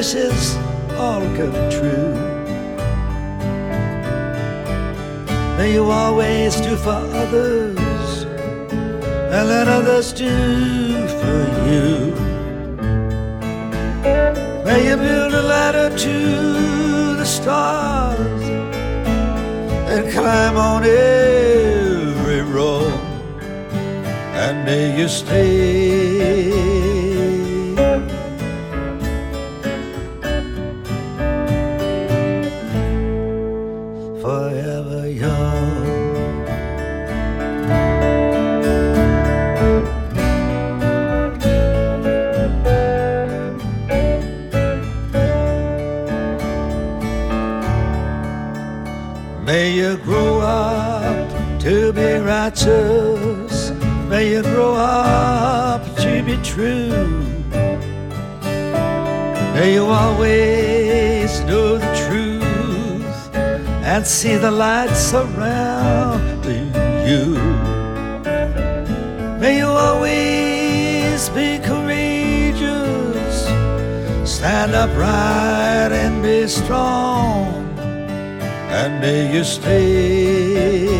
wishes all come true. May you always do for others and let others do for you. May you build a ladder to the stars and climb on every road and may you stay righteous. May you grow up to be true. May you always know the truth and see the light surrounding you. May you always be courageous, stand upright and be strong, and may you stay.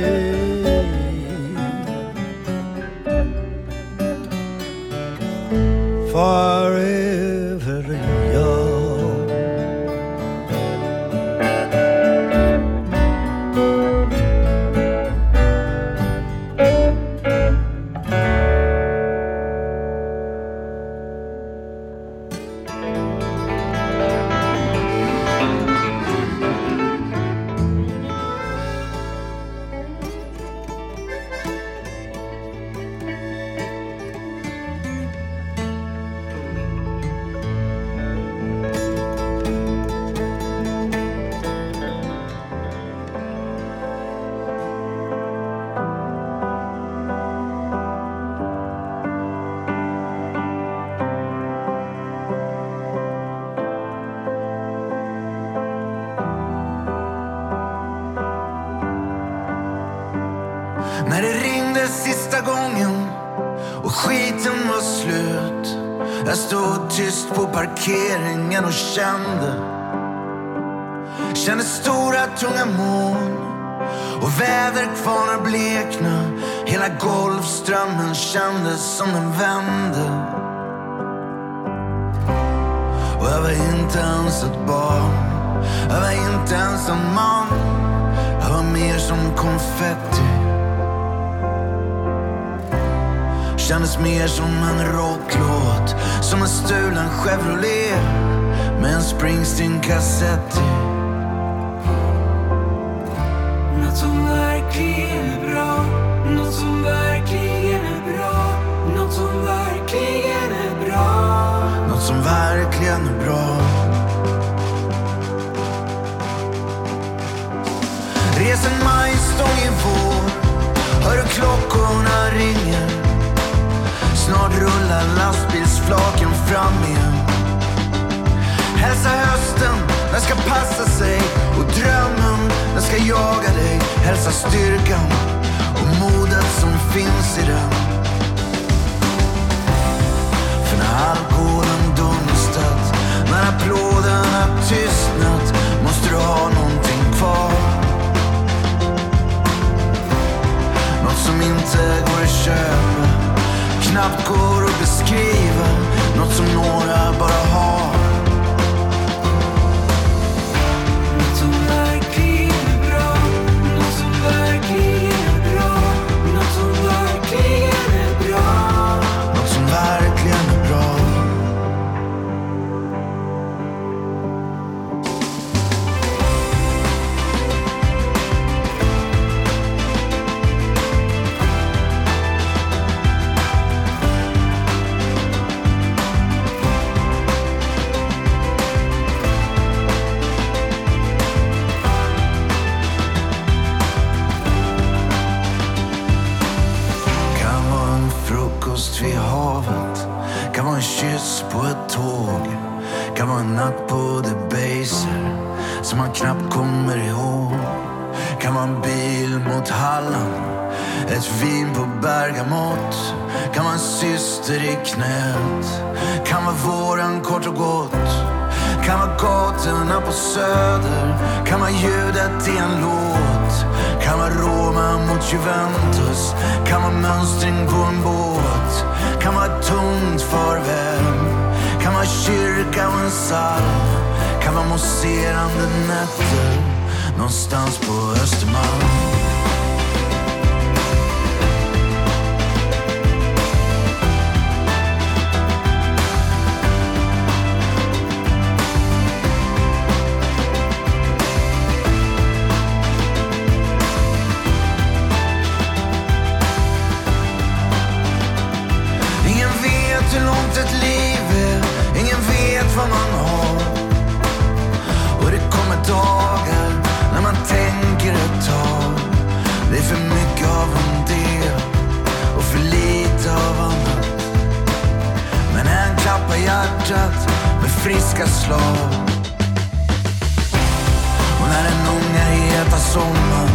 forever stora moln och väderkvarnar blekna. Hela Golfströmmen kändes som den vände. Och jag var inte ens ett barn. Jag var inte ens en man. Jag var mer som konfetti. Kändes mer som en rocklåt Som en stulen Chevrolet Med en Springsteen-kassett i något som verkligen är bra. Något som verkligen är bra. Något som verkligen är bra. Något som verkligen är bra. Res en majstång i vår. Hör hur klockorna ringer. Snart rullar lastbilsflaken fram igen. Hälsa hösten, den ska passa sig. Och drömmen, den ska jaga dig. Hälsa styrkan och modet som finns i den. För när alkoholen dunstat När applåderna tystnat Måste du ha någonting kvar. Något som inte går att köpa Knappt går att beskriva. Något som några bara har. like Kan vara en kyss på ett tåg. Kan vara en natt på Debaser som man knappt kommer ihåg. Kan vara en bil mot Halland. Ett vin på Bergamot. Kan vara en syster i knät. Kan vara våren kort och gott. Kan vara gatorna på Söder. Kan vara ljudet i en låt. Kan vara Roma mot Juventus. Kan vara mönstring på en båt. Kan vara ett tungt farväl. Kan vara kyrka och en psalm. Kan vara mousserande nätter någonstans på Östermalm. Friska slag. Och när den unga heta sommaren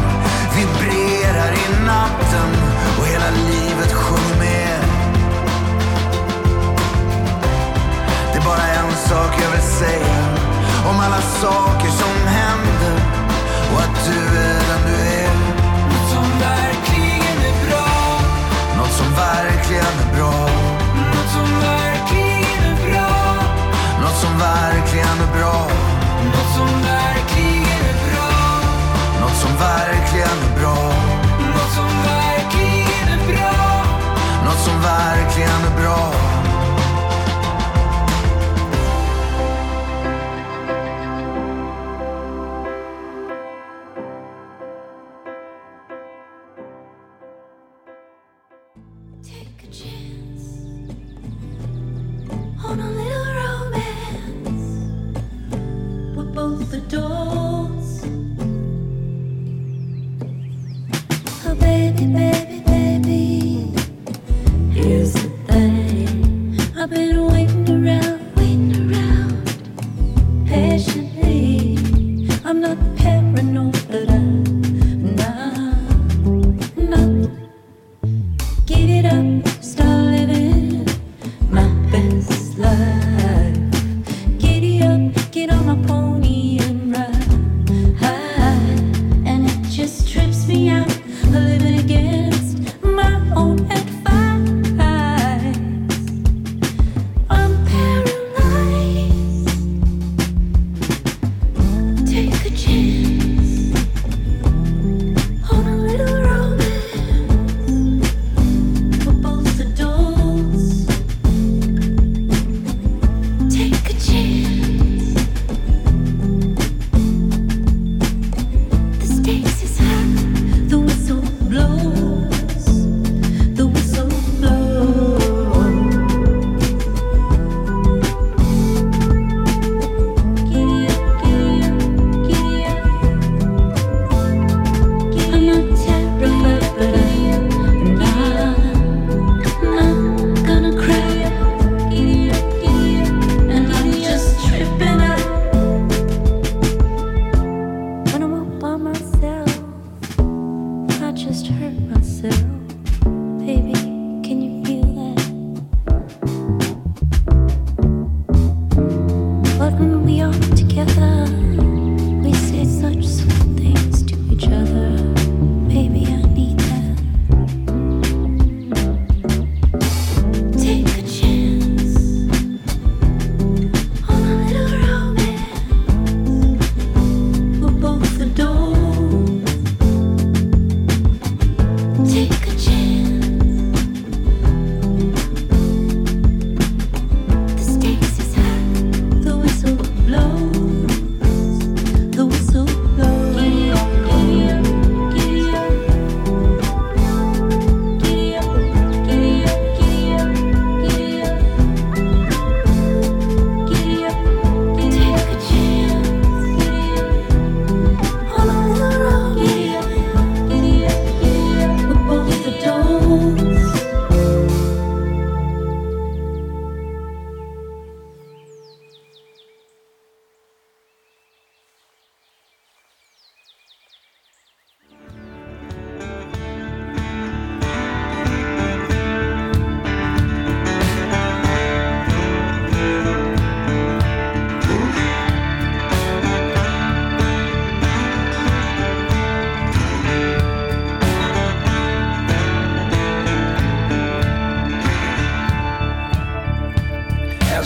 vibrerar i natten och hela livet sjunger med. Det är bara en sak jag vill säga om alla saker som händer.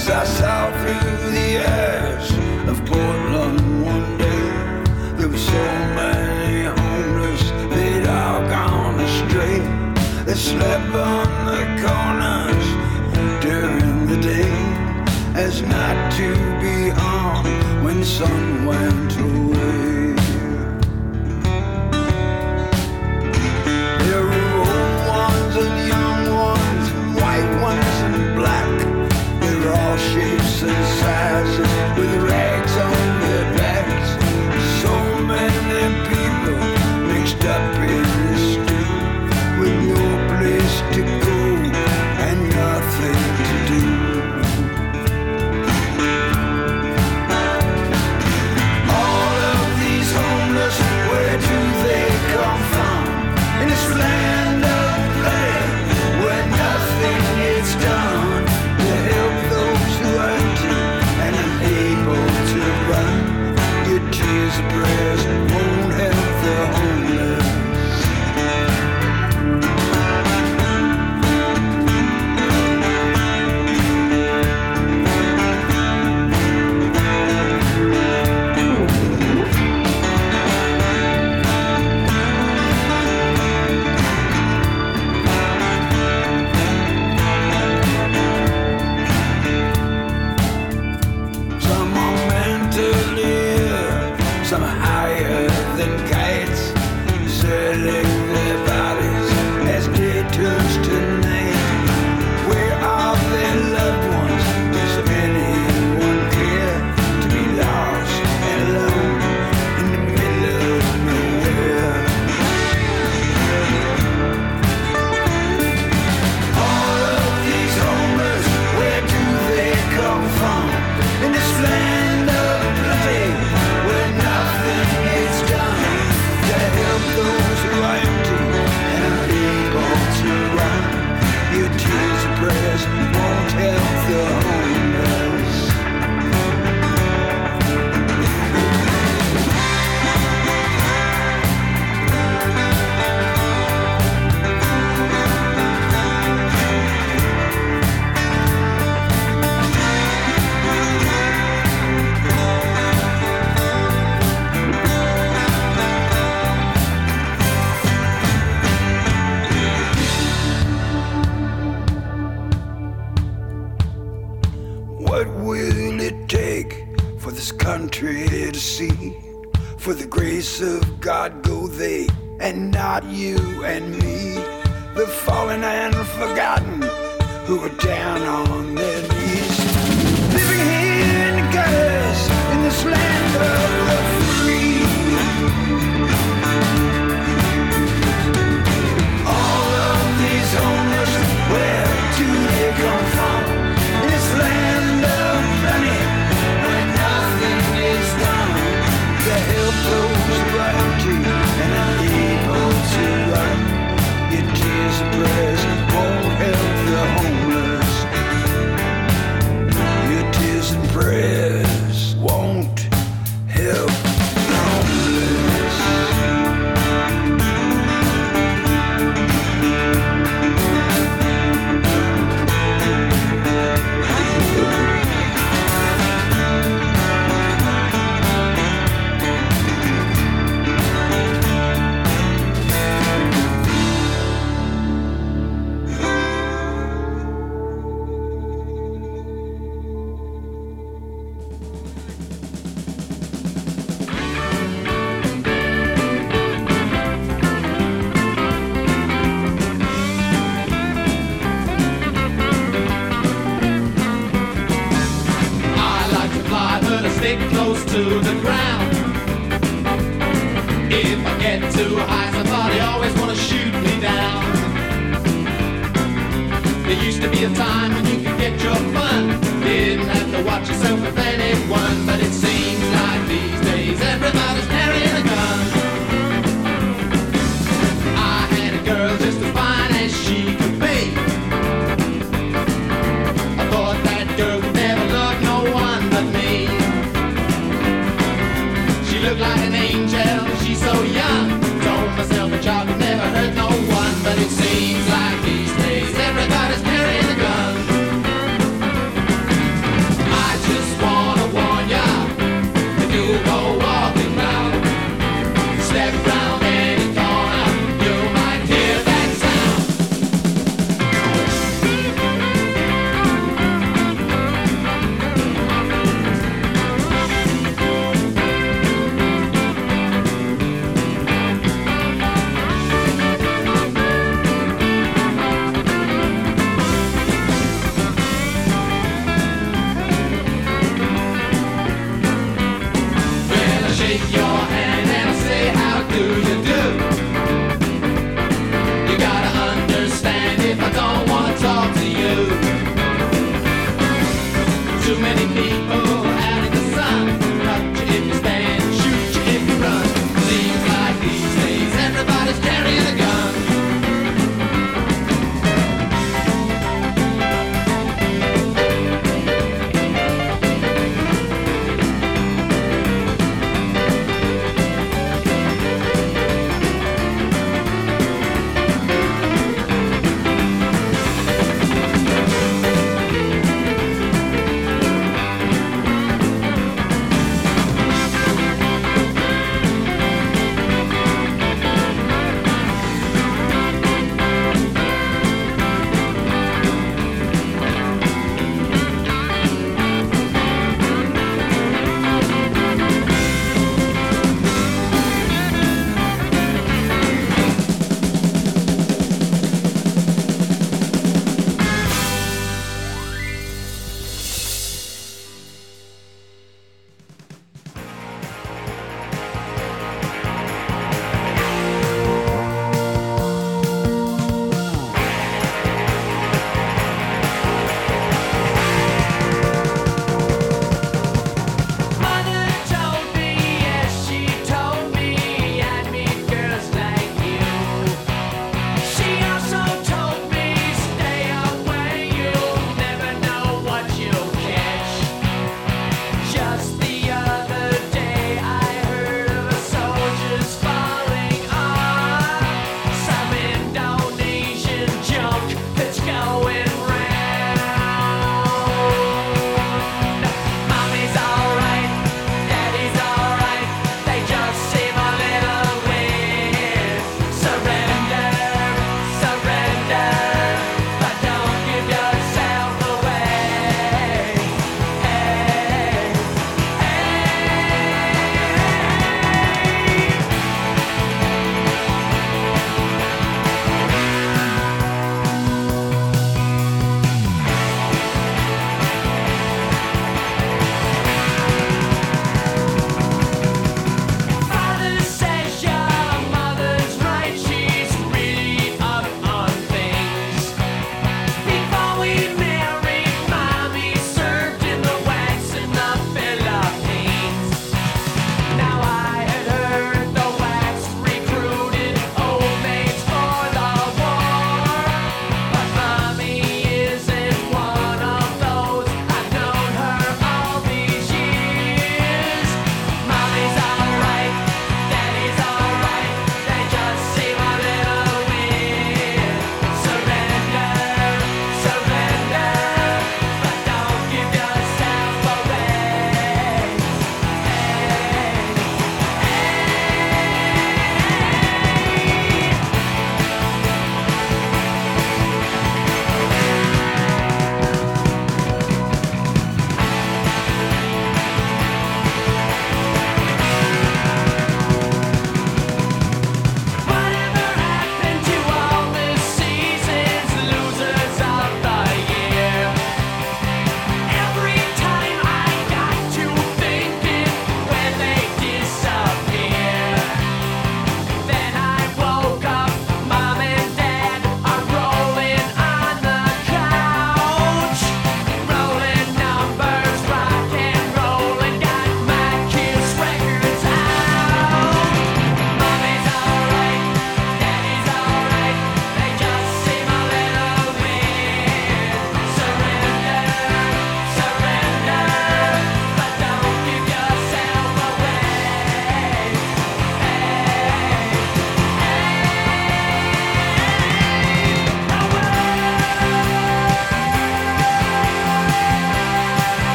as I saw through the eyes of Portland one day. There were so many homeless, they'd all gone astray. They slept on the corners during the day, as not to be on when sun went away.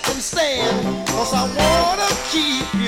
Cause I wanna keep you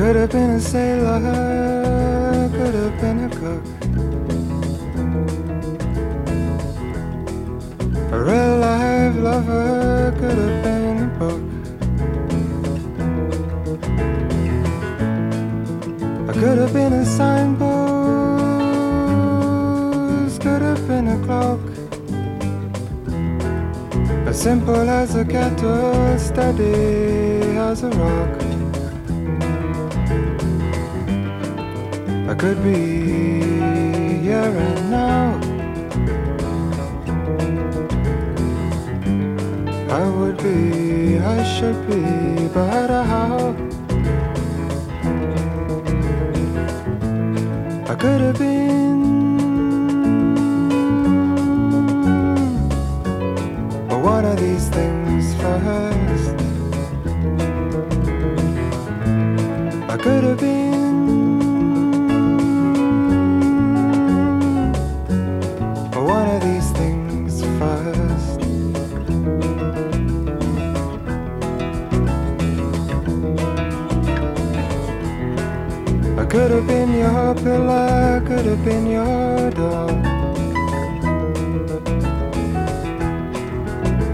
could have been a sailor, could have been a cook. A real life lover could have been a book. I could have been a signpost, could have been a clock. As simple as a kettle, steady as a rock. Could be here and now. I would be, I should be, but how? I could have been. But one of these things first. I could have been. Could have been your pillar, could have been your dog.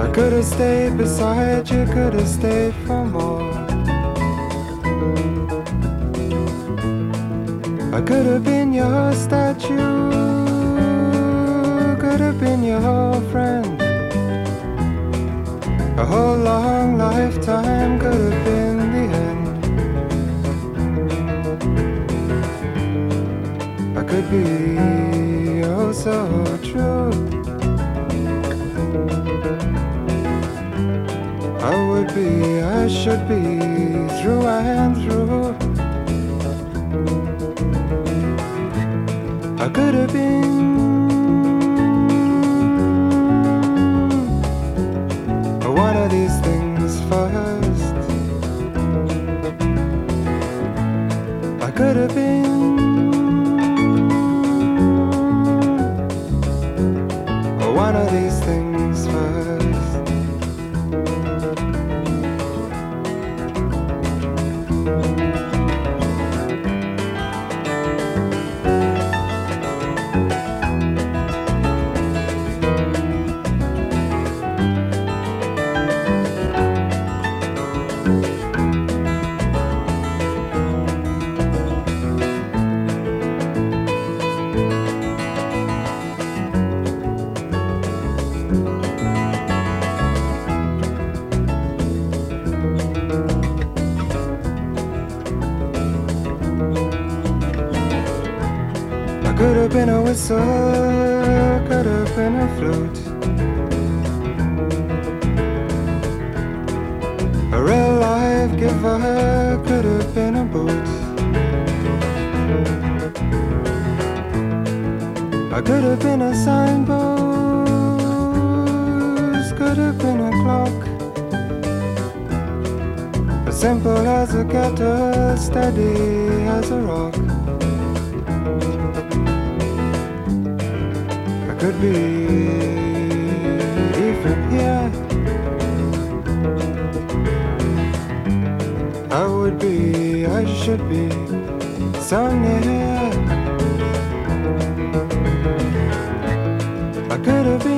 I could have stayed beside you, could have stayed for more. I could have been your statue, could have been your friend. A whole long lifetime could have been could be oh so true. I would be, I should be through and through. I could have been. Could be even here. I would be, I should be so near. I could have been.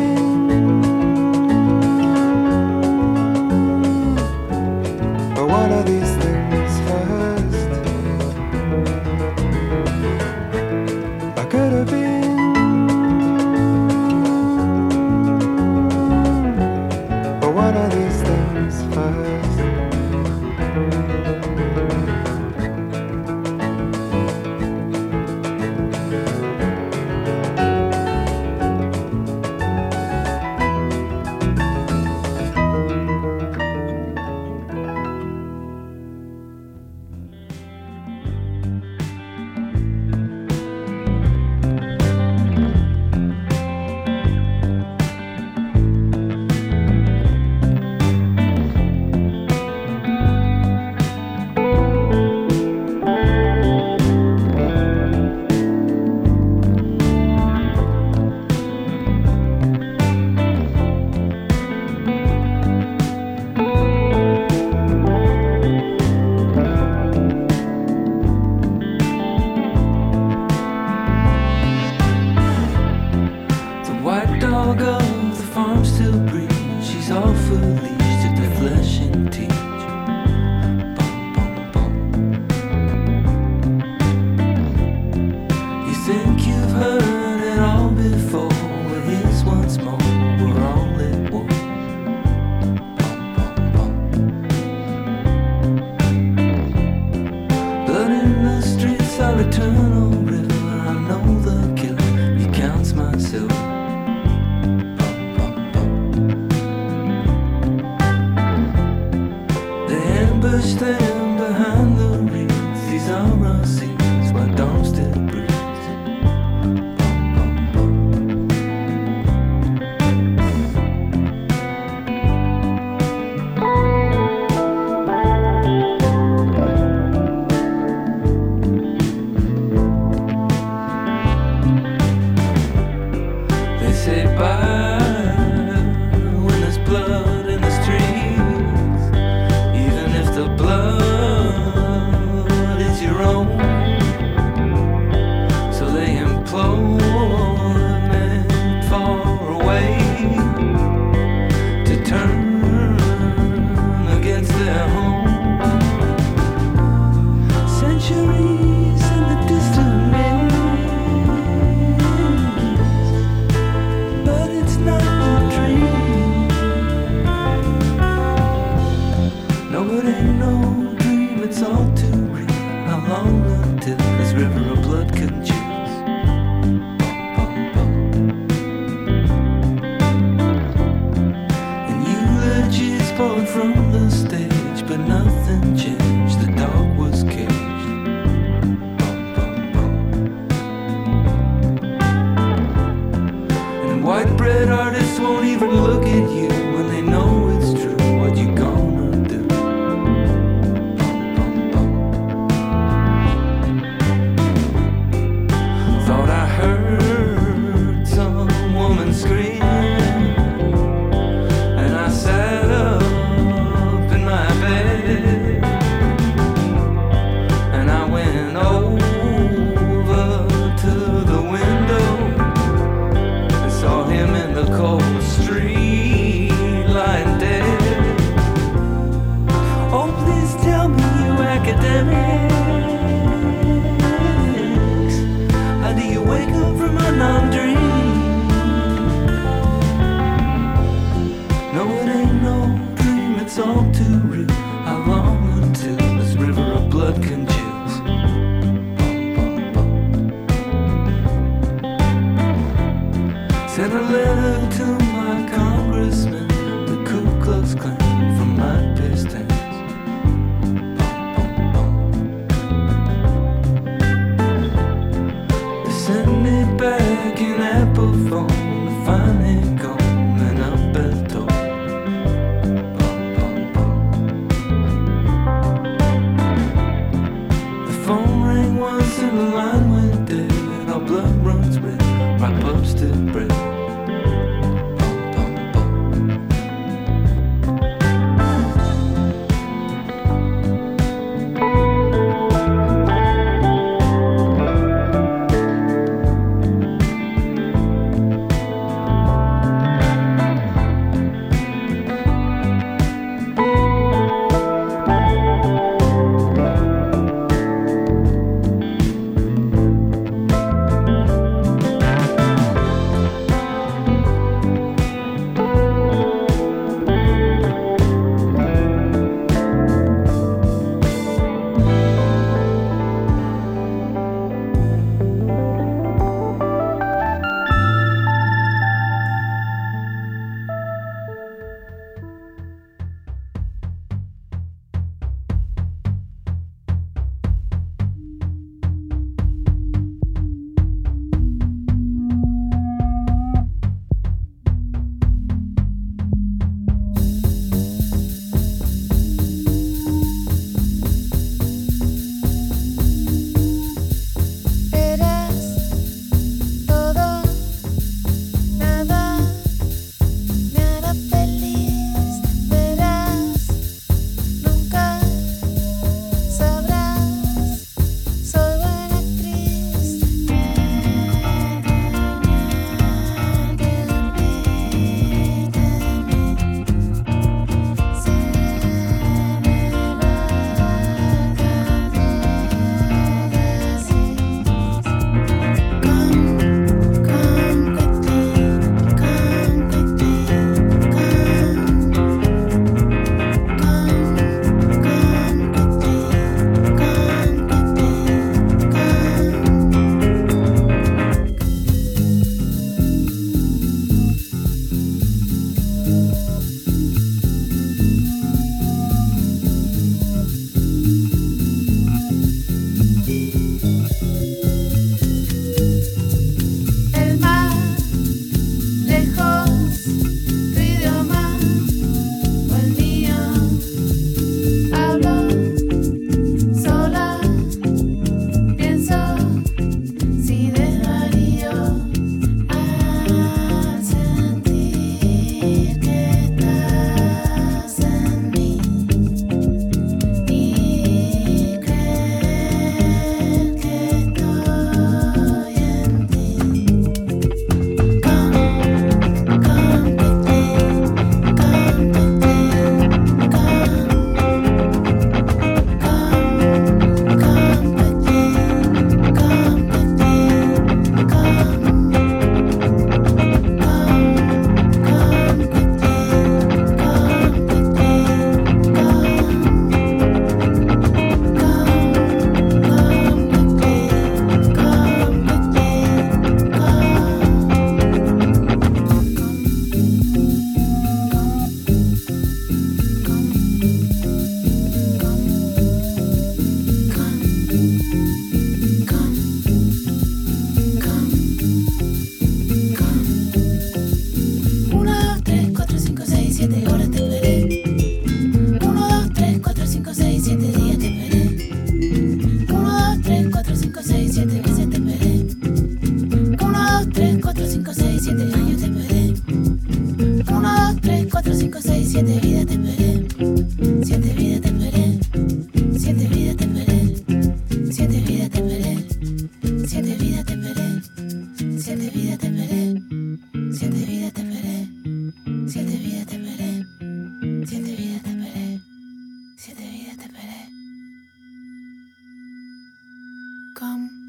come.